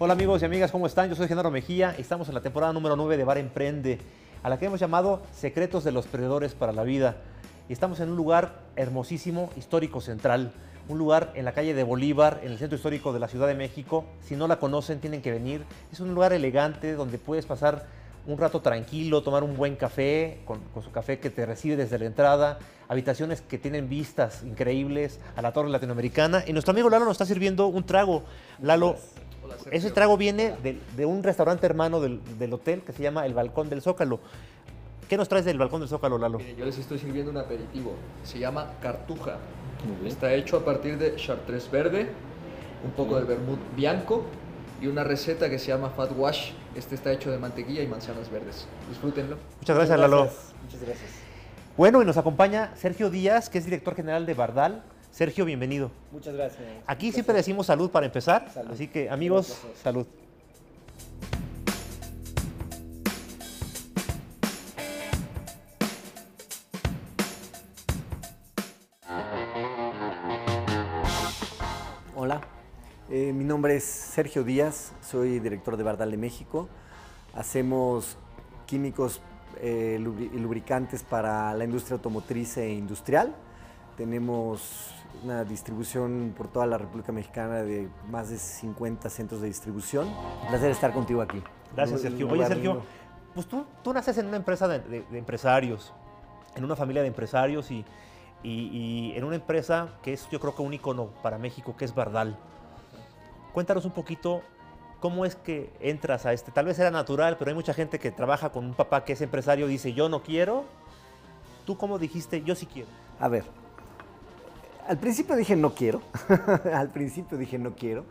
Hola amigos y amigas, ¿cómo están? Yo soy Genaro Mejía estamos en la temporada número 9 de Bar Emprende, a la que hemos llamado Secretos de los Perdedores para la Vida. Y estamos en un lugar hermosísimo, histórico central, un lugar en la calle de Bolívar, en el centro histórico de la Ciudad de México. Si no la conocen, tienen que venir. Es un lugar elegante donde puedes pasar un rato tranquilo, tomar un buen café, con, su café que te recibe desde la entrada, habitaciones que tienen vistas increíbles a la torre latinoamericana. Y nuestro amigo Lalo nos está sirviendo un trago. Lalo, ese trago viene de, de, un restaurante hermano del, del, hotel que se llama El Balcón del Zócalo. ¿Qué nos traes del Balcón del Zócalo, Lalo? Yo les estoy sirviendo un aperitivo. Se llama Cartuja. Está hecho a partir de chartres verde, un poco de vermut bianco y una receta que se llama Fat Wash. Este está hecho de mantequilla y manzanas verdes. Disfrútenlo. Muchas gracias, Lalo. Muchas gracias. Bueno, y nos acompaña Sergio Díaz, que es director general de Bardal. Sergio, bienvenido. Muchas gracias. Aquí siempre decimos salud para empezar, salud. así que amigos, salud. Hola, eh, mi nombre es Sergio Díaz, soy director de Bardal de México. Hacemos químicos eh, y lubricantes para la industria automotriz e industrial. Tenemos una distribución por toda la República Mexicana de más de 50 centros de distribución. Un placer estar contigo aquí. Gracias, Sergio. Oye, Sergio, pues tú, tú naces en una empresa de, de, de empresarios, en una familia de empresarios y, y, y, en una empresa que es yo creo que un icono para México, que es Bardal. Cuéntanos un poquito cómo es que entras a este. Tal vez era natural, pero hay mucha gente que trabaja con un papá que es empresario y dice yo no quiero. ¿Tú cómo dijiste yo sí quiero? A ver, al principio dije no quiero. al principio dije no quiero.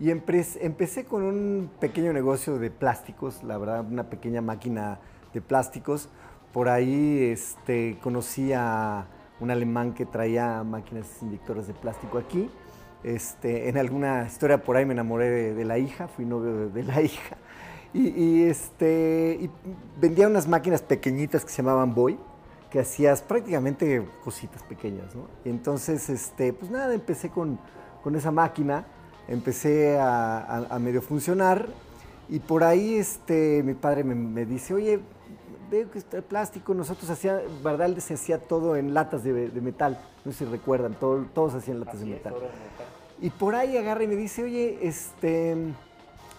Y empecé con un pequeño negocio de plásticos, la verdad, una pequeña máquina de plásticos. Por ahí este, conocí a un alemán que traía máquinas inyectoras de plástico aquí. Este, en alguna historia por ahí me enamoré de, la hija, fui novio de, la hija. Y, este, y vendía unas máquinas pequeñitas que se llamaban Boy, que hacías prácticamente cositas pequeñas. ¿no? Y entonces, este, pues nada, empecé con, con esa máquina, empecé a, a, a, medio funcionar y por ahí este, mi padre me, me dice, oye, veo que está el plástico, nosotros hacía, Bardal se hacía todo en latas de, de metal, no sé si recuerdan, todo, todos hacían latas Así de metal. Es, y por ahí agarra y me dice, oye, este,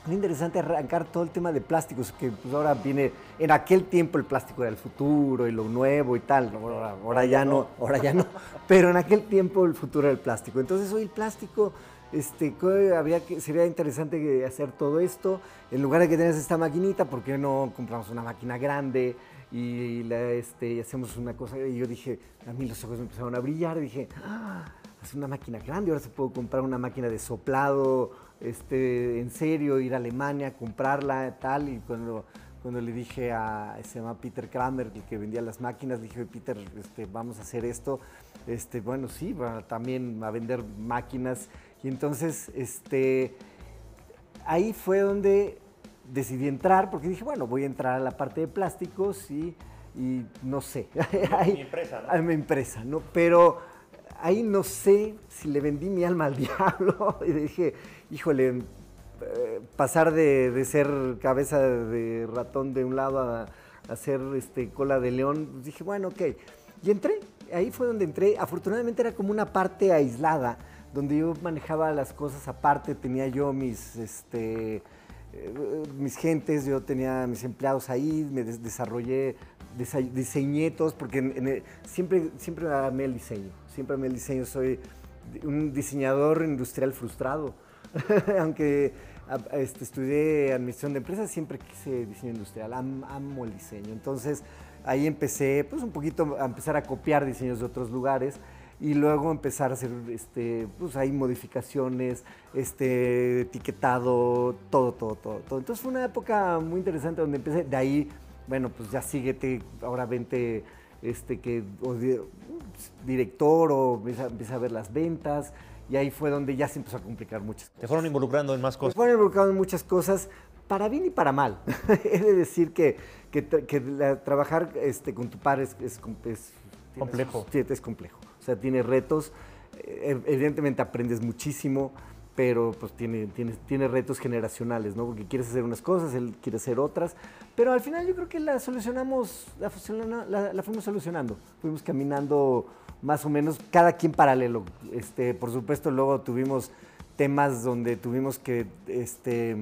es interesante arrancar todo el tema de plásticos, que pues ahora viene, en aquel tiempo el plástico era el futuro y lo nuevo y tal, ahora, ya no, ahora ya no, pero en aquel tiempo el futuro era el plástico. Entonces hoy el plástico, este, habría que, sería interesante hacer todo esto, en lugar de que tengas esta maquinita, ¿por qué no compramos una máquina grande? Y, la, este, hacemos una cosa, y yo dije, a mí los ojos me empezaron a brillar, dije, ah, es una máquina grande, ahora se puede comprar una máquina de soplado, este, en serio, ir a Alemania, comprarla, tal, y cuando, cuando le dije a, se llama Peter Kramer, el que vendía las máquinas, le dije, Peter, este, vamos a hacer esto, este, bueno, sí, va también a vender máquinas, y entonces, este, ahí fue donde decidí entrar, porque dije, bueno, voy a entrar a la parte de plásticos y, y no sé. A mi empresa, ¿no? A mi empresa, ¿no? Pero ahí no sé si le vendí mi alma al diablo y dije, híjole, eh, pasar de, ser cabeza de ratón de un lado a, a ser este, cola de león, pues dije, bueno, ok. Y entré, ahí fue donde entré. Afortunadamente era como una parte aislada, donde yo manejaba las cosas aparte, tenía yo mis, este, eh, mis gentes, yo tenía mis empleados ahí, me des desarrollé, diseñé todos, porque en, siempre, siempre amé el diseño, siempre amé el diseño, soy un diseñador industrial frustrado, aunque este, estudié administración de empresas, siempre quise diseño industrial, Am, amo el diseño, entonces ahí empecé pues un poquito a empezar a copiar diseños de otros lugares, y luego empezar a hacer este, pues hay modificaciones, este, etiquetado, todo, todo, todo, todo. Entonces fue una época muy interesante donde empecé, de ahí, bueno, pues ya síguete, ahora vente, este, que, o, director, o empieza, empieza, a ver las ventas, y ahí fue donde ya se empezó a complicar muchas cosas. Te fueron involucrando en más cosas. Me fueron involucrando en muchas cosas, para bien y para mal. He de decir que, que, que la, trabajar este, con tu padre es, es, es complejo. Sí, es complejo. O sea, tiene retos. Evidentemente aprendes muchísimo, pero pues tiene, tiene, tiene retos generacionales, ¿no? Porque quieres hacer unas cosas, él quiere hacer otras, pero al final yo creo que la solucionamos, la, la, fuimos solucionando, fuimos caminando más o menos, cada quien paralelo. Este, por supuesto, luego tuvimos temas donde tuvimos que este,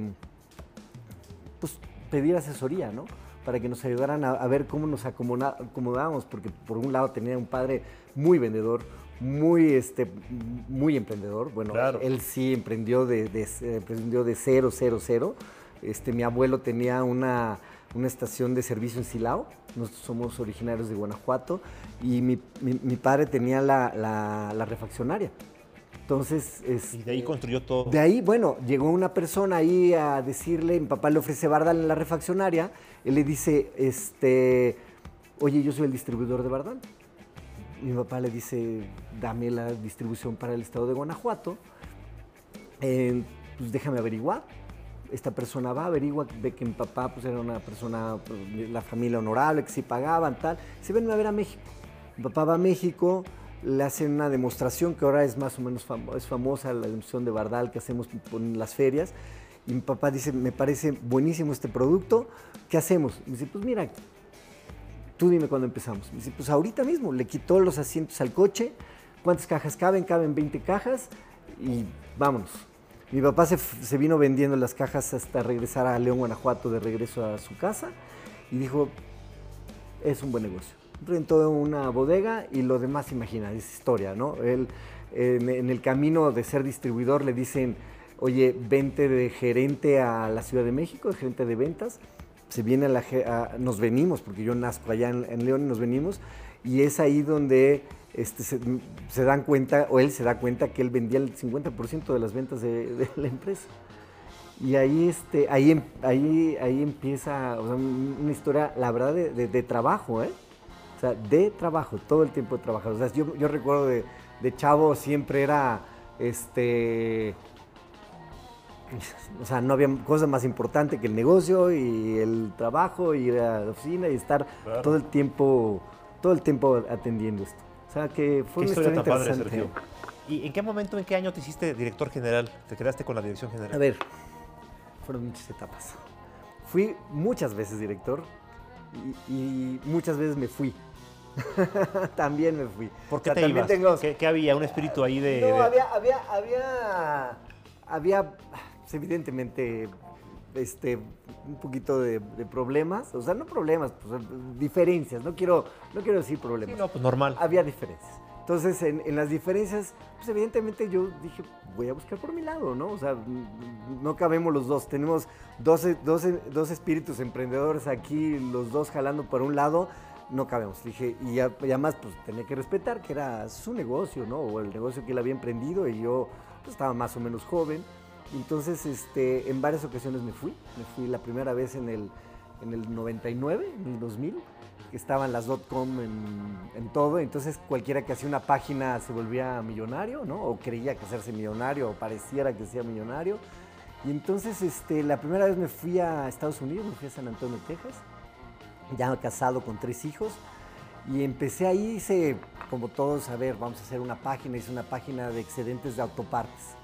pues, pedir asesoría, ¿no? Para que nos ayudaran a, ver cómo nos acomodábamos, porque por un lado tenía un padre muy vendedor, muy, este, muy emprendedor. Bueno, él sí emprendió de, de, emprendió de cero, cero, cero. Este, mi abuelo tenía una, una estación de servicio en Silao. Nosotros somos originarios de Guanajuato. Y mi, mi, padre tenía la, la, la refaccionaria. Entonces, es, y de ahí construyó todo. De ahí, bueno, llegó una persona ahí a decirle, mi papá le ofrece Bardal en la refaccionaria, él le dice, este, oye, yo soy el distribuidor de Bardal mi papá le dice, dame la distribución para el estado de Guanajuato, eh, pues déjame averiguar. Esta persona va, averigua, ve que mi papá pues, era una persona, pues, la familia honorable, que sí pagaban, tal. Se ven a ver a México. Mi papá va a México, le hacen una demostración que ahora es más o menos es famosa, la demostración de Bardal que hacemos en las ferias. Y mi papá dice, me parece buenísimo este producto, ¿qué hacemos? Me dice, pues mira, Tú dime cuándo empezamos. Me dice, pues ahorita mismo. Le quitó los asientos al coche. ¿Cuántas cajas caben? Caben 20 cajas y vámonos. Mi papá se, vino vendiendo las cajas hasta regresar a León, Guanajuato, de regreso a su casa y dijo, es un buen negocio. Rentó una bodega y lo demás, imagina, es historia, ¿no? Él, en, el camino de ser distribuidor le dicen, oye, vente de gerente a la Ciudad de México, de gerente de ventas, se viene a la, nos venimos, porque yo nazco allá en, León y nos venimos, y es ahí donde este, se, dan cuenta, o él se da cuenta que él vendía el 50% de las ventas de, la empresa. Y ahí, este, ahí, em, ahí, ahí empieza una historia, la verdad, de, trabajo, ¿eh? O sea, de trabajo, todo el tiempo de trabajar. O sea, yo, yo recuerdo de, de chavo siempre era, este, o sea, no había cosa más importante que el negocio y el trabajo y ir a la oficina y estar todo el tiempo, todo el tiempo atendiendo esto. O sea, que fue una historia, interesante. ¿Y en qué momento, en qué año te hiciste director general? ¿Te quedaste con la dirección general? A ver, fueron muchas etapas. Fui muchas veces director y, muchas veces me fui. también me fui. ¿Por qué te ibas? Tengo... ¿Qué, había? ¿Un espíritu ahí de...? No, Había, había, había, había pues, evidentemente este, un poquito de, problemas, o sea, no problemas, pues, diferencias, no quiero, no quiero decir problemas. Sí, no, pues normal. Había diferencias. Entonces, en, las diferencias, pues evidentemente yo dije, voy a buscar por mi lado, ¿no? O sea, no cabemos los dos. Tenemos dos, dos espíritus emprendedores aquí, los dos jalando por un lado, no cabemos. Dije, y, además, pues tenía que respetar que era su negocio, ¿no? O el negocio que él había emprendido y yo pues, estaba más o menos joven. Entonces, este, en varias ocasiones me fui. Me fui la primera vez en el, en el 99, en el 2000, que estaban las .com en, todo. Entonces, cualquiera que hacía una página se volvía millonario, ¿no? O creía que hacerse millonario, o pareciera que sea millonario. Y entonces, este, la primera vez me fui a Estados Unidos, me fui a San Antonio, Texas, ya casado con tres hijos. Y empecé ahí, hice, como todos, a ver, vamos a hacer una página, hice una página de excedentes de autopartes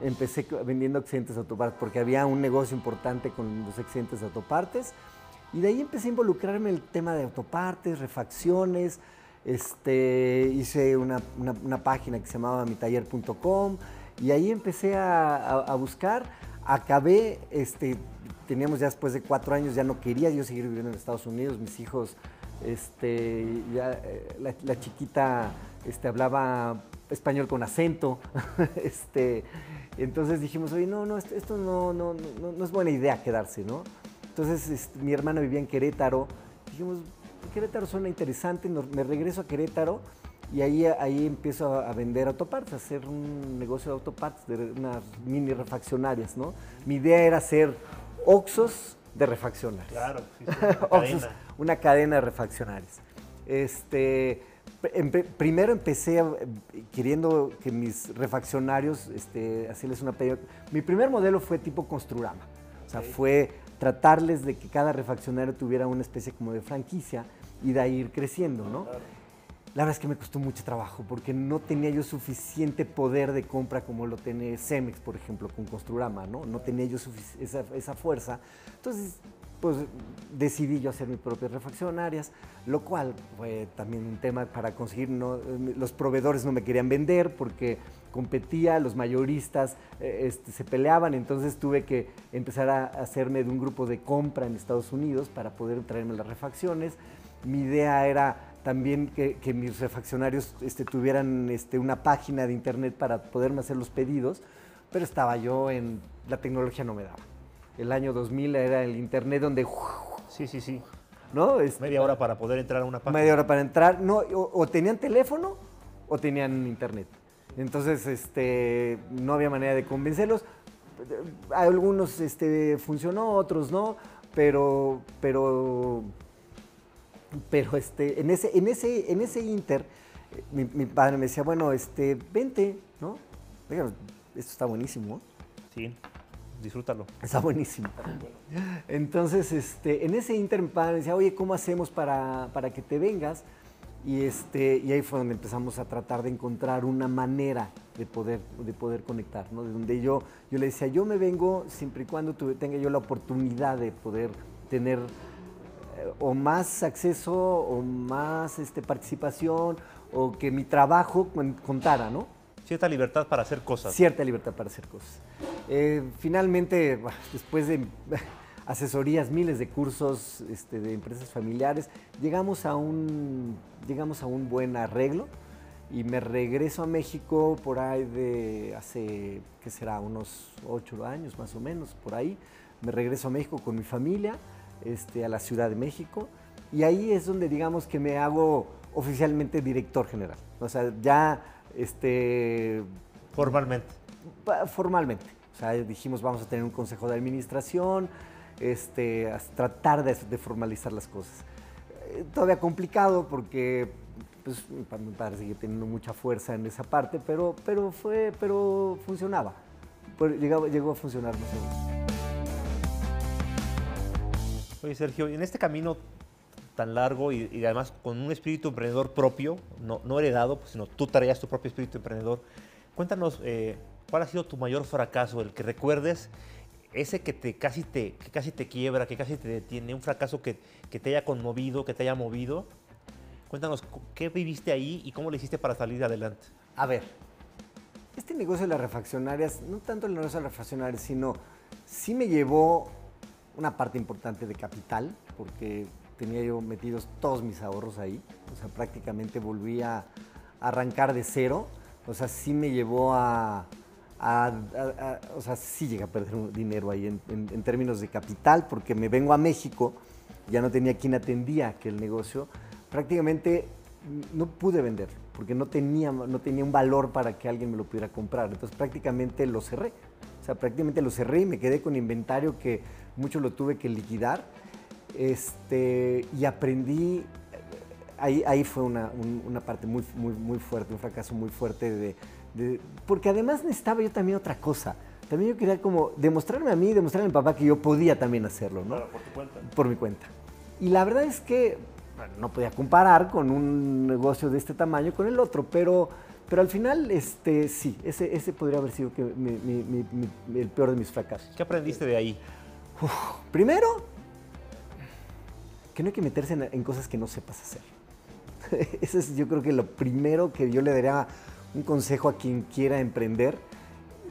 empecé vendiendo accidentes de autopartes porque había un negocio importante con los accidentes de autopartes. Y de ahí empecé a involucrarme en el tema de autopartes, refacciones. Este, hice una, una, página que se llamaba mitaller.com y ahí empecé a, a, buscar. Acabé, este, teníamos ya después de cuatro años, ya no quería yo seguir viviendo en Estados Unidos. Mis hijos, este, ya, eh, la, la, chiquita este, hablaba español con acento. este, entonces dijimos, oye, no, no, esto no, no, no, es buena idea quedarse, ¿no? Entonces este, mi hermana vivía en Querétaro. Dijimos, Querétaro suena interesante, me regreso a Querétaro y ahí, ahí empiezo a, vender autopartes, a hacer un negocio de autopartes, de unas mini refaccionarias, ¿no? Mi idea era hacer Oxos de refaccionarias. Claro, sí, una cadena de refaccionarias. Este, primero empecé queriendo que mis refaccionarios, este, hacerles una Mi primer modelo fue tipo Construrama. O sea, fue tratarles de que cada refaccionario tuviera una especie como de franquicia y de ahí ir creciendo, ¿no? la verdad es que me costó mucho trabajo porque no tenía yo suficiente poder de compra como lo tiene Cemex, por ejemplo, con Construrama, ¿no? No tenía yo esa, esa fuerza. Entonces, pues decidí yo hacer mis propias refaccionarias, lo cual fue también un tema para conseguir, no, los proveedores no me querían vender porque competía, los mayoristas eh, este, se peleaban, entonces tuve que empezar a hacerme de un grupo de compra en Estados Unidos para poder traerme las refacciones. Mi idea era también que, mis refaccionarios este, tuvieran este, una página de internet para poderme hacer los pedidos, pero estaba yo en, la tecnología no me daba el año 2000 era el internet donde... Sí, sí, sí. ¿No? media hora para poder entrar a una página. Media hora para entrar. No, o, tenían teléfono o tenían internet. Entonces, este, no había manera de convencerlos. Algunos este, funcionó, otros no, pero, pero, pero este, en, ese, en, ese, en ese inter, mi, padre me decía, bueno, este, vente, ¿no? esto está buenísimo. Sí disfrútalo. Está buenísimo. Entonces, este, en ese inter padre decía, oye, ¿cómo hacemos para, para, que te vengas? Y, este, y ahí fue donde empezamos a tratar de encontrar una manera de poder, de poder conectar, ¿no? De donde yo, yo le decía, yo me vengo siempre y cuando tenga yo la oportunidad de poder tener eh, o más acceso o más este, participación o que mi trabajo contara, ¿no? Cierta libertad para hacer cosas. Cierta libertad para hacer cosas. Eh, finalmente, después de asesorías, miles de cursos este, de empresas familiares, llegamos a, un, llegamos a un buen arreglo y me regreso a México por ahí de hace, ¿qué será? Unos ocho años más o menos, por ahí. Me regreso a México con mi familia, este, a la Ciudad de México, y ahí es donde digamos que me hago oficialmente director general. O sea, ya este, formalmente. Formalmente. O sea, dijimos vamos a tener un consejo de administración, este, a tratar de, formalizar las cosas. Eh, todavía complicado porque pues, mi padre sigue teniendo mucha fuerza en esa parte, pero, pero, fue, pero funcionaba. Llegó, llegó a funcionar más o menos. Oye, Sergio, en este camino tan largo y, además con un espíritu emprendedor propio, no, no heredado, pues, sino tú traías tu propio espíritu emprendedor. Cuéntanos, eh, ¿cuál ha sido tu mayor fracaso? El que recuerdes, ese que, te, casi, te, que casi te quiebra, que casi te detiene, un fracaso que, que te haya conmovido, que te haya movido. Cuéntanos, ¿qué viviste ahí y cómo le hiciste para salir adelante? A ver, este negocio de las refaccionarias, no tanto el negocio de las refaccionarias, sino sí me llevó una parte importante de capital, porque tenía yo metidos todos mis ahorros ahí, o sea, prácticamente volví a arrancar de cero, o sea, sí me llevó a, o sea, sí llegué a perder dinero ahí en, términos de capital, porque me vengo a México, ya no tenía quien atendía aquel negocio, prácticamente no pude vender, porque no tenía, no tenía un valor para que alguien me lo pudiera comprar, entonces prácticamente lo cerré, o sea, prácticamente lo cerré y me quedé con inventario que mucho lo tuve que liquidar este, y aprendí, ahí, ahí fue una, parte muy, muy, muy fuerte, un fracaso muy fuerte, de, porque además necesitaba yo también otra cosa. También yo quería como demostrarme a mí, demostrarme a mi papá que yo podía también hacerlo, ¿no? por tu cuenta. Por mi cuenta. Y la verdad es que no podía comparar con un negocio de este tamaño con el otro, pero, pero al final, este, sí, ese, ese podría haber sido que el peor de mis fracasos. ¿Qué aprendiste de ahí? primero, que no hay que meterse en, cosas que no sepas hacer. Eso es yo creo que lo primero que yo le daría un consejo a quien quiera emprender.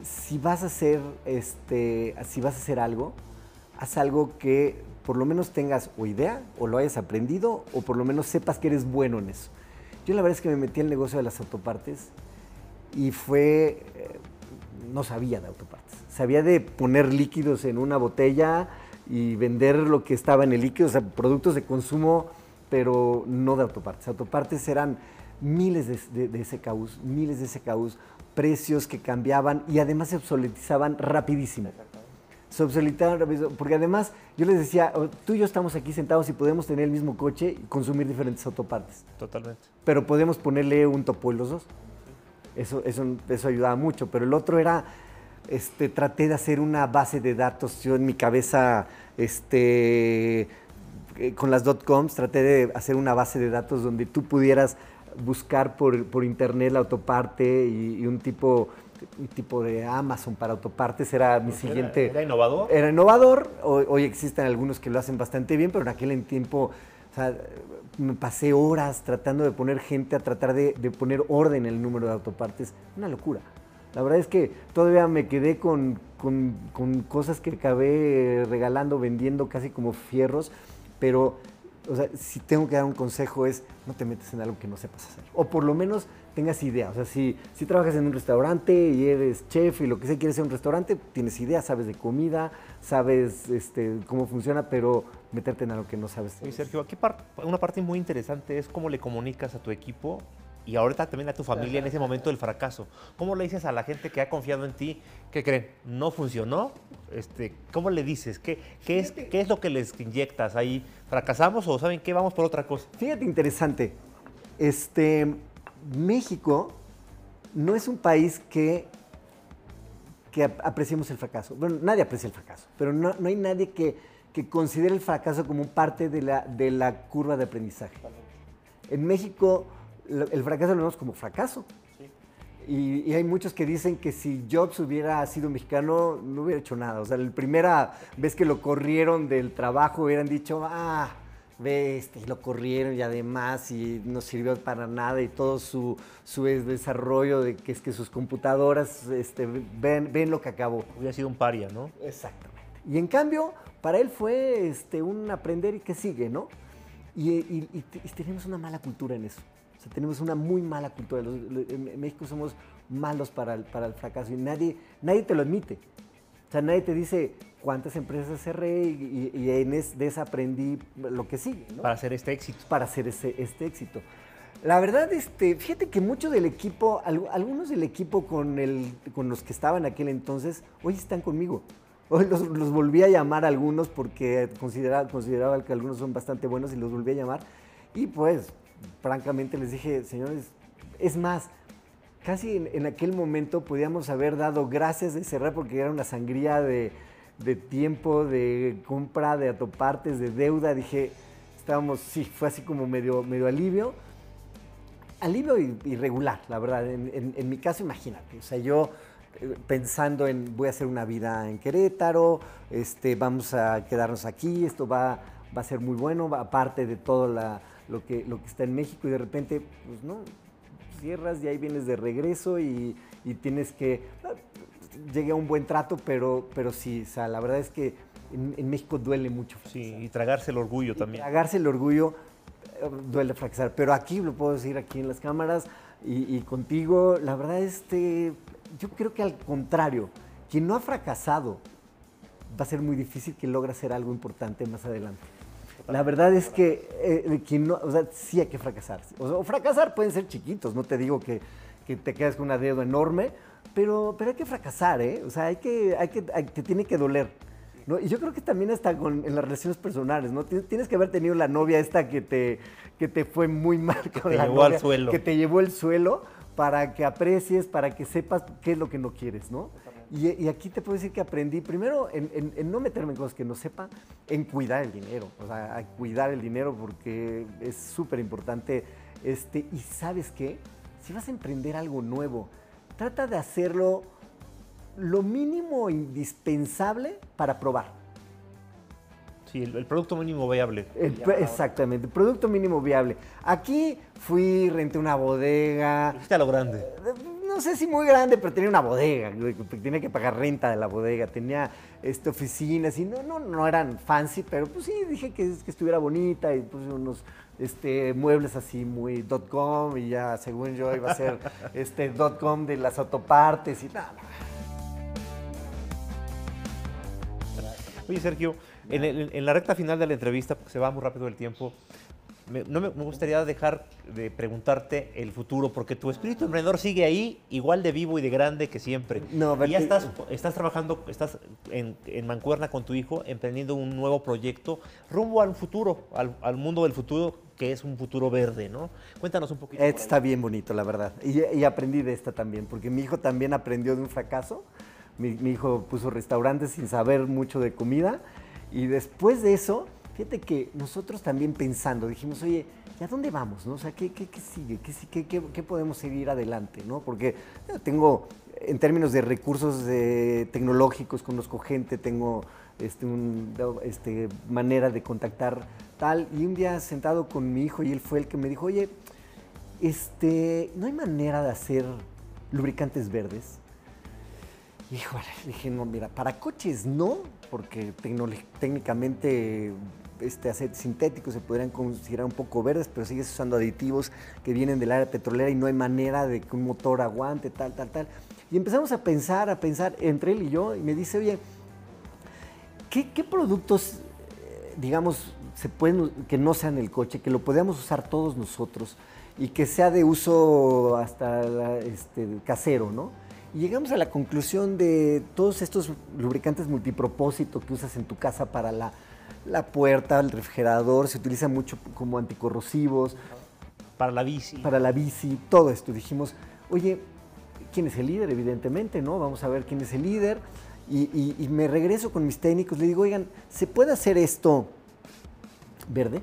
Si vas a hacer, este, si vas a hacer algo, haz algo que por lo menos tengas o idea o lo hayas aprendido o por lo menos sepas que eres bueno en eso. Yo la verdad es que me metí en el negocio de las autopartes y fue, eh, no sabía de autopartes. Sabía de poner líquidos en una botella, y vender lo que estaba en el líquido, o sea, productos de consumo, pero no de autopartes. Autopartes eran miles de, de, SKUs, miles de SKUs, precios que cambiaban y además se obsoletizaban rapidísimo. Se obsoletaban rapidísimo, porque además yo les decía, oh, tú y yo estamos aquí sentados y podemos tener el mismo coche y consumir diferentes autopartes. Totalmente. Pero podemos ponerle un topo en los dos. Eso, eso, eso ayudaba mucho, pero el otro era este, traté de hacer una base de datos. Yo en mi cabeza, este, eh, con las .coms, traté de hacer una base de datos donde tú pudieras buscar por, por internet la autoparte y, y un tipo un tipo de Amazon para autopartes era mi siguiente... ¿Era, innovador? Era innovador. Hoy, hoy, existen algunos que lo hacen bastante bien, pero en aquel tiempo o sea, me pasé horas tratando de poner gente a tratar de, de, poner orden en el número de autopartes. Una locura. La verdad es que todavía me quedé con, con, con cosas que acabé regalando, vendiendo casi como fierros, pero o sea, si tengo que dar un consejo es no te metes en algo que no sepas hacer. O por lo menos tengas idea. O sea, si, si trabajas en un restaurante y eres chef y lo que sea, quieres ser un restaurante, tienes idea, sabes de comida, sabes este, cómo funciona, pero meterte en algo que no sabes. Y Sergio, aquí una parte muy interesante es cómo le comunicas a tu equipo y ahorita también a tu familia en ese momento del fracaso. ¿Cómo le dices a la gente que ha confiado en ti, que creen, no funcionó? Este, ¿Cómo le dices? ¿Qué, qué, es, ¿Qué es lo que les inyectas ahí? ¿Fracasamos o saben qué? Vamos por otra cosa. Fíjate, interesante. Este, México no es un país que, que apreciemos el fracaso. Bueno, nadie aprecia el fracaso, pero no, no hay nadie que, que, considere el fracaso como parte de la, de la curva de aprendizaje. En México el fracaso lo vemos como fracaso. Sí. Y, y, hay muchos que dicen que si Jobs hubiera sido mexicano, no hubiera hecho nada. O sea, la primera vez que lo corrieron del trabajo hubieran dicho, ah, ve, este, lo corrieron y además y no sirvió para nada y todo su, su desarrollo de que es que sus computadoras este, ven, ven lo que acabó. Hubiera sido un paria, ¿no? Exactamente. Y en cambio, para él fue este, un aprender y que sigue, ¿no? Y, y, y, y tenemos una mala cultura en eso. O sea, tenemos una muy mala cultura. Los, en México somos malos para el, para el fracaso y nadie, nadie te lo admite. O sea, nadie te dice cuántas empresas cerré y, y, y en es, de esa aprendí lo que sigue. ¿no? Para hacer este éxito. Para hacer ese, este éxito. La verdad, este, fíjate que mucho del equipo, algunos del equipo con, el, con los que estaban aquel entonces, hoy están conmigo. Hoy los, los volví a llamar a algunos porque consideraba, consideraba que algunos son bastante buenos y los volví a llamar. Y pues, francamente les dije, señores, es más, casi en, aquel momento podíamos haber dado gracias de cerrar porque era una sangría de, tiempo, de compra, de autopartes, de deuda. Dije, estábamos, sí, fue así como medio, medio alivio. Alivio irregular, la verdad. En, mi caso, imagínate. O sea, yo eh, pensando en voy a hacer una vida en Querétaro, este, vamos a quedarnos aquí, esto va, va a ser muy bueno, aparte de todo la, lo, que, lo que está en México y de repente, pues no, cierras y ahí vienes de regreso y, y tienes que, llegué a un buen trato, pero, pero sí, o sea, la verdad es que en, en México duele mucho. Sí, y tragarse el orgullo y también. Tragarse el orgullo eh, duele fracasar, pero aquí lo puedo decir aquí en las cámaras y, y contigo, la verdad este, yo creo que al contrario, quien no ha fracasado va a ser muy difícil que logre hacer algo importante más adelante. La verdad es que, eh, que no, o sea, sí hay que fracasar. O, sea, fracasar pueden ser chiquitos, no te digo que, que te quedas con una deuda enorme, pero, pero hay que fracasar, ¿eh? O sea, hay que, hay que, hay, te tiene que doler. ¿no? Y yo creo que también hasta con, en las relaciones personales, ¿no? Tienes que haber tenido la novia esta que te, que te fue muy mal Que con te la llevó novia, al suelo. que te llevó el suelo para que aprecies, para que sepas qué es lo que no quieres, ¿no? Y, y, aquí te puedo decir que aprendí, primero, en, en, en, no meterme en cosas que no sepa, en cuidar el dinero, o sea, a cuidar el dinero porque es súper importante. Este, y sabes qué, si vas a emprender algo nuevo, trata de hacerlo lo mínimo indispensable para probar. Sí, el, el, producto mínimo viable. El, exactamente, el producto mínimo viable. Aquí fui, renté una bodega. Fuiste a lo grande. No sé si muy grande, pero tenía una bodega. Tenía que pagar renta de la bodega, tenía este, oficinas y no, no, no eran fancy, pero pues sí, dije que, que estuviera bonita y puse unos este, muebles así muy dot com y ya según yo iba a ser este dot com de las autopartes y nada. Oye, Sergio, en, la recta final de la entrevista, porque se va muy rápido el tiempo, me, no me, me, gustaría dejar de preguntarte el futuro, porque tu espíritu emprendedor sigue ahí, igual de vivo y de grande que siempre. No, y ya estás, estás trabajando, estás en, en, Mancuerna con tu hijo, emprendiendo un nuevo proyecto rumbo al futuro, al, al mundo del futuro, que es un futuro verde, ¿no? Cuéntanos un poquito. Está bien bonito, la verdad. Y, y, aprendí de esta también, porque mi hijo también aprendió de un fracaso. Mi, mi hijo puso restaurantes sin saber mucho de comida. Y después de eso, Fíjate que nosotros también pensando, dijimos, oye, ¿y a dónde vamos? No? O sea, ¿qué, sigue? ¿Qué, qué, qué, podemos seguir adelante? ¿no? Porque tengo, en términos de recursos tecnológicos, conozco gente, tengo este, este, manera de contactar tal. Y un día sentado con mi hijo y él fue el que me dijo, oye, este, ¿no hay manera de hacer lubricantes verdes? Híjole, dije, no, mira, para coches no, porque técnicamente este aceite sintético se podrían considerar un poco verdes, pero sigues usando aditivos que vienen del área petrolera y no hay manera de que un motor aguante, tal, tal, tal. Y empezamos a pensar, a pensar entre él y yo, y me dice, oye, ¿qué, qué productos, eh, digamos, se pueden, que no sean el coche, que lo podamos usar todos nosotros y que sea de uso hasta este, casero, ¿no? Y llegamos a la conclusión de todos estos lubricantes multipropósito que usas en tu casa para la, la puerta, el refrigerador, se utiliza mucho como anticorrosivos. Para la bici. Para la bici, todo esto. Dijimos, oye, ¿quién es el líder? Evidentemente, ¿no? Vamos a ver quién es el líder. Y, y me regreso con mis técnicos, le digo, oigan, ¿se puede hacer esto verde?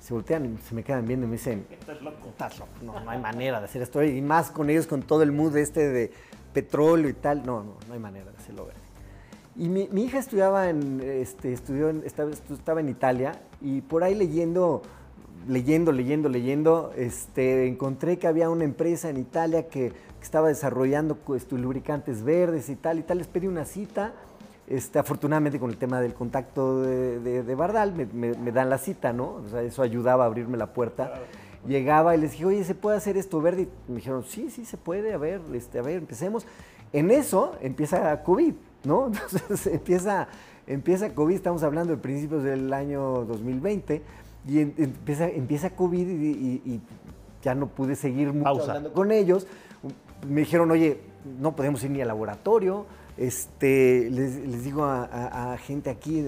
se voltean y se me quedan viendo y me dicen, estás loco. Estás loco, no, no hay manera de hacer esto. Y más con ellos, con todo el mood este de petróleo y tal, no, no, no hay manera de hacerlo verde. Y mi, hija estudiaba en, este, estudió estaba, estaba, en Italia y por ahí leyendo, leyendo, leyendo, leyendo, este, encontré que había una empresa en Italia que, que estaba desarrollando pues, lubricantes verdes y tal y tal. Les pedí una cita este, afortunadamente con el tema del contacto de, de, Bardal me, dan la cita, ¿no? O sea, eso ayudaba a abrirme la puerta. Llegaba y les dije, oye, ¿se puede hacer esto verde? Y me dijeron, sí, sí, se puede, a ver, este, a ver, empecemos. En eso empieza COVID, ¿no? Entonces empieza, empieza COVID, estamos hablando de principios del año 2020, y empieza, empieza COVID y, ya no pude seguir mucho hablando con ellos. Me dijeron, oye, no podemos ir ni al laboratorio, este, les, digo a, gente aquí,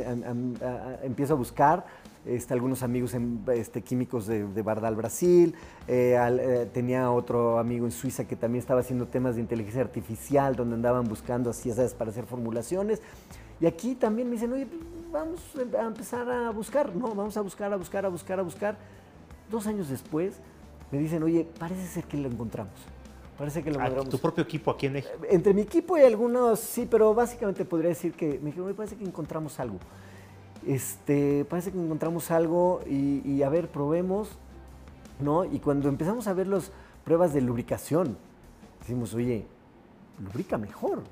empiezo a buscar este, algunos amigos este, químicos de, Bardal, Brasil. Eh, eh, tenía otro amigo en Suiza que también estaba haciendo temas de inteligencia artificial, donde andaban buscando así, ¿sabes?, para hacer formulaciones. Y aquí también me dicen, oye, vamos a empezar a buscar, ¿no? Vamos a buscar, a buscar, a buscar, a buscar. Dos años después me dicen, oye, parece ser que lo encontramos. Parece que lo logramos. ¿Tu propio equipo aquí en México? Entre mi equipo y algunos, sí, pero básicamente podría decir que me dijeron, me parece que encontramos algo. Este, parece que encontramos algo y, a ver, probemos, ¿no? Y cuando empezamos a ver las pruebas de lubricación, decimos, oye, lubrica mejor.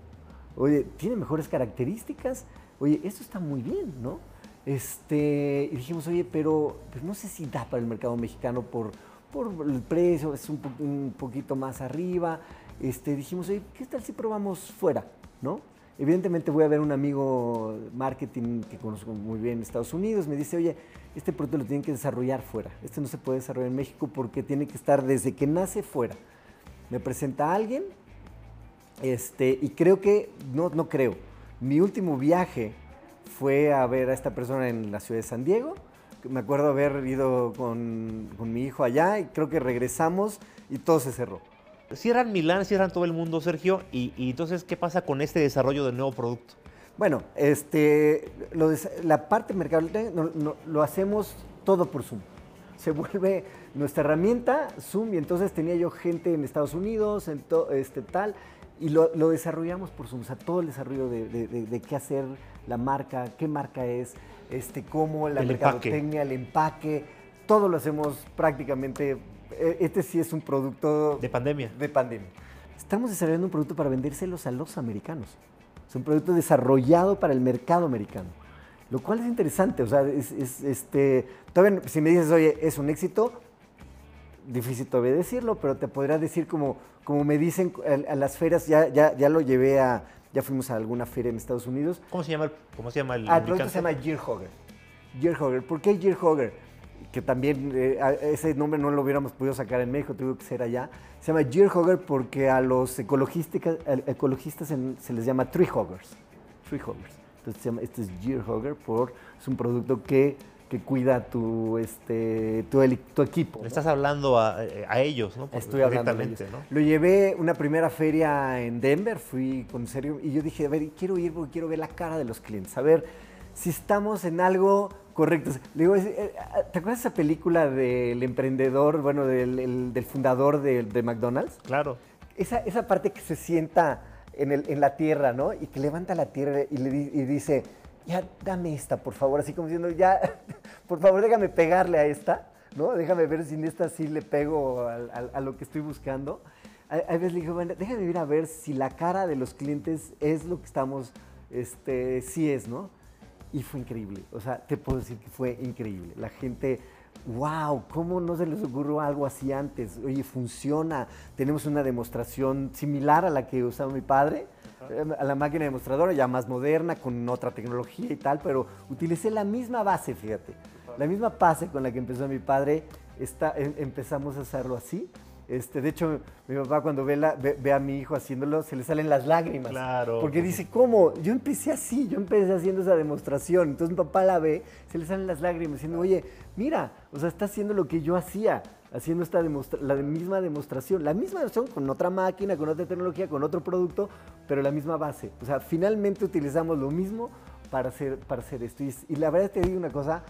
Oye, tiene mejores características. Oye, esto está muy bien, ¿no? Este, y dijimos, oye, pero pues no sé si da para el mercado mexicano por por el precio, es un, poquito más arriba. Este, dijimos, oye, ¿qué tal si probamos fuera? ¿No? Evidentemente voy a ver un amigo marketing que conozco muy bien en Estados Unidos, me dice, oye, este producto lo tienen que desarrollar fuera. Este no se puede desarrollar en México porque tiene que estar desde que nace fuera. Me presenta a alguien este, y creo que, no, no creo, mi último viaje fue a ver a esta persona en la ciudad de San Diego me acuerdo haber ido con, mi hijo allá y creo que regresamos y todo se cerró. Cierran Milán, cierran todo el mundo, Sergio, y, entonces, ¿qué pasa con este desarrollo del nuevo producto? Bueno, este, la parte mercado no, lo hacemos todo por Zoom. Se vuelve nuestra herramienta Zoom y entonces tenía yo gente en Estados Unidos, en este, tal, y lo, desarrollamos por Zoom. O sea, todo el desarrollo de, de qué hacer la marca, qué marca es, este, cómo la mercadotecnia, el empaque, todo lo hacemos prácticamente. E, este sí es un producto... De pandemia. De pandemia. Estamos desarrollando un producto para vendérselos a los americanos. Es un producto desarrollado para el mercado americano. Lo cual es interesante, o sea, es, este, todavía, si me dices, oye, es un éxito, difícil todavía decirlo, pero te podría decir como, como me dicen a, las ferias, ya, ya, ya lo llevé a, ya fuimos a alguna feria en Estados Unidos. ¿Cómo se llama el, cómo se llama el ah, el producto se llama Gear Hogger. ¿Por qué Gear Hogger? Que también eh, ese nombre no lo hubiéramos podido sacar en México, tuvo que ser allá. Se llama Gear Hogger porque a los ecologistas, ecologistas se les llama Tree Hoggers. Tree Hoggers. Entonces se llama, este es Gear Hogger por, es un producto que que cuida tu, este, tu, tu equipo. Le estás hablando a, ellos, ¿no? Estoy hablando ¿no? Lo llevé una primera feria en Denver, fui con serio, y yo dije, a ver, quiero ir porque quiero ver la cara de los clientes, a ver si estamos en algo Correcto. Le digo, eh, ¿Te acuerdas de esa película del emprendedor, bueno, del, el- del fundador de, de McDonald's? Claro. Esa, esa parte que se sienta en, el- en la tierra, ¿no? Y que levanta la tierra y, le y dice, ya dame esta, por favor, así como diciendo, ya, por favor, déjame pegarle a esta, ¿no? Déjame ver si en esta sí le pego al- a, lo que estoy buscando. A, a veces le digo, bueno, déjame ir a ver si la cara de los clientes es lo que estamos, este, sí es, ¿no? Y fue increíble. O sea, te puedo decir que fue increíble. La gente, wow, ¿cómo no se les ocurrió algo así antes? Oye, funciona. Tenemos una demostración similar a la que usaba mi padre, eh, a la máquina demostradora, ya más moderna, con otra tecnología y tal, pero utilicé la misma base, fíjate. La misma base con la que empezó mi padre, está, em- empezamos a hacerlo así. Este, de hecho, mi papá cuando ve, la- ve- ve a mi hijo haciéndolo, se le salen las lágrimas. Claro. Porque dice, ¿cómo? Yo empecé así, yo empecé haciendo esa demostración. Entonces mi papá la ve, se le salen las lágrimas, diciendo, oye, mira, o sea, está haciendo lo que yo hacía, haciendo esta demostra- la misma demostración. La misma demostración con otra máquina, con otra tecnología, con otro producto, pero la misma base. O sea, finalmente utilizamos lo mismo para hacer, para hacer esto. Y, y la verdad te digo una cosa,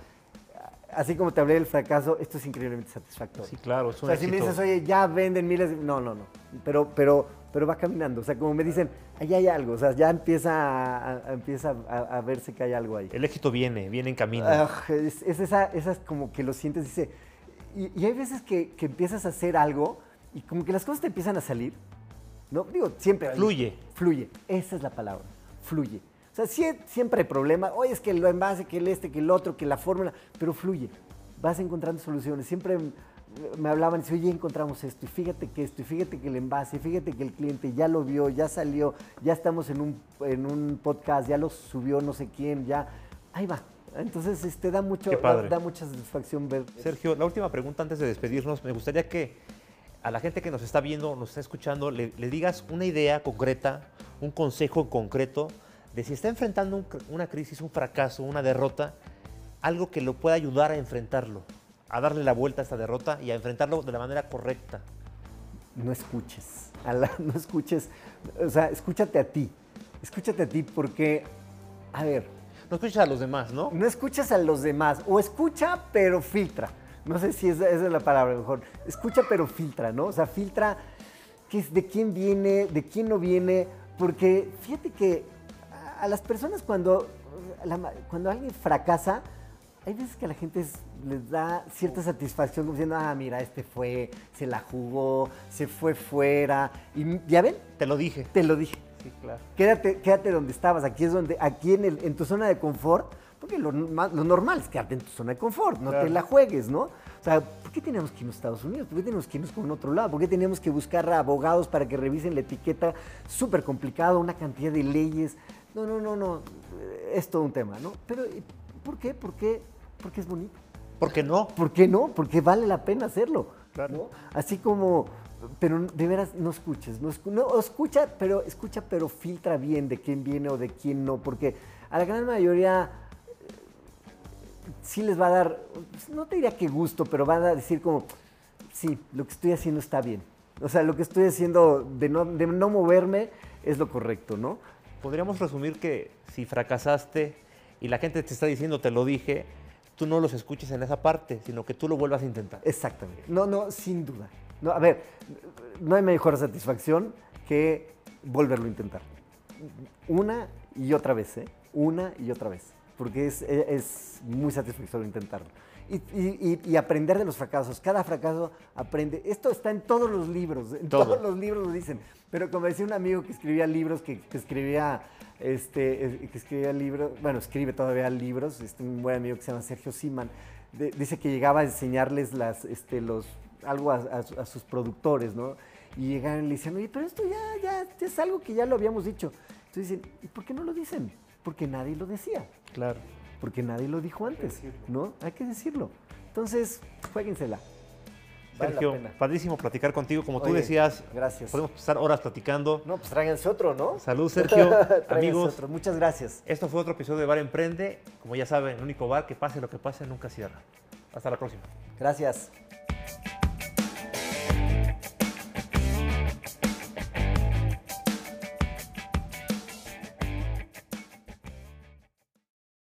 así como te hablé del fracaso, esto es increíblemente satisfactorio. Sí, claro, es O un sea, si me éxito. dices, oye, ya venden miles, de-". no, no, no. Pero, pero, pero va caminando. O sea, como me dicen, allá hay algo. O sea, ya empieza a, a- empieza a, a verse que hay algo ahí. El éxito viene, viene en camino. Es, es esa, esa es como que lo sientes, dice. Y, y hay veces que, que empiezas a hacer algo y como que las cosas te empiezan a salir. ¿No? Digo, siempre. Fluye. Fluye. Esa es la palabra. Fluye. O sea, sie- siempre hay problemas. Oye, es que el envase, que el este, que el otro, que la fórmula. Pero fluye. Vas encontrando soluciones. Siempre me hablaban y decían, oye, encontramos esto. Y fíjate que esto. Y fíjate que el envase. Fíjate que el cliente ya lo vio, ya salió. Ya estamos en un, en un podcast. Ya lo subió no sé quién. Ya. Ahí va. Entonces, este, da, mucho, da, mucha satisfacción ver. Sergio, la última pregunta antes de despedirnos. Me gustaría que a la gente que nos está viendo, nos está escuchando, le, le digas una idea concreta, un consejo concreto de si está enfrentando un una crisis, un fracaso, una derrota, algo que lo pueda ayudar a enfrentarlo, a darle la vuelta a esta derrota y a enfrentarlo de la manera correcta. no escuches. la- no escuches. O sea, escúchate a ti. Escúchate a ti porque, a ver, No escuches a los demás, ¿no? no escuches a los demás. O escucha, pero filtra. No sé si esa, esa es la palabra mejor. Escucha, pero filtra, ¿no? O sea, filtra qué es, de quién viene, de quién no viene. Porque fíjate que a, las personas cuando, la cuando alguien fracasa, hay veces que a la gente es- les da cierta satisfacción como diciendo, ah, mira, este fue, se la jugó, se fue fuera. Y ya ven, Te lo dije. te lo dije. Sí, claro. Quédate, quédate donde estabas, aquí es donde, aquí en, el- en tu zona de confort, porque lo, norma- lo normal es quedarte en tu zona de confort, no Claro. te la juegues, ¿no? O sea, ¿por qué tenemos que irnos a Estados Unidos? ¿Por qué tenemos que irnos con otro lado? ¿Por qué tenemos que buscar a abogados para que revisen la etiqueta? Súper complicado, una cantidad de leyes. No, no, no, no, es todo un tema, ¿no? Pero, ¿y ¿por qué? ¿Por qué? Porque es bonito. ¿Por qué no? ¿Por qué no? Porque vale la pena hacerlo. Claro. ¿no? Así como, pero de veras no escuches, no, escu- no, escucha, pero escucha, pero filtra bien de quién viene o de quién no, porque a la gran mayoría eh, sí les va a dar, pues, no te diría que gusto, pero van a decir como, sí, lo que estoy haciendo está bien. O sea, lo que estoy haciendo de no, de no moverme es lo correcto, ¿no? Podríamos resumir que si fracasaste y la gente te está diciendo te lo dije, tú no los escuches en esa parte, sino que tú lo vuelvas a intentar. Exactamente. No, no, sin duda. No, a ver, no hay mejor satisfacción que volverlo a intentar. Una y otra vez, ¿eh? Una y otra vez. Porque es, es muy satisfactorio intentarlo. Y, y- y- aprender de los fracasos. Cada fracaso aprende. Esto está en todos los libros. En Todo. todos los libros lo dicen. Pero como decía un amigo que escribía libros, que, que escribía, este, que escribía libros, bueno, escribe todavía libros, este, un buen amigo que se llama Sergio Siman, de- dice que llegaba a enseñarles las, este, los, algo a, a a sus productores, ¿no? Y llegaban y le decían, oye, pero esto ya, ya, ya es algo que ya lo habíamos dicho. Entonces dicen, ¿y por qué no lo dicen? Porque nadie lo decía Claro. Porque nadie lo dijo antes, ¿no? Hay que decirlo. Entonces, jueguensela. Vale Sergio, padrísimo platicar contigo. Como tú decías, gracias. podemos pasar horas platicando. No, pues tráiganse otro, ¿no? Salud, Sergio. Amigos, otro. Muchas gracias. esto fue otro episodio de Bar Emprende. Como ya saben, el único bar que pase lo que pase nunca cierra. Hasta la próxima. Gracias.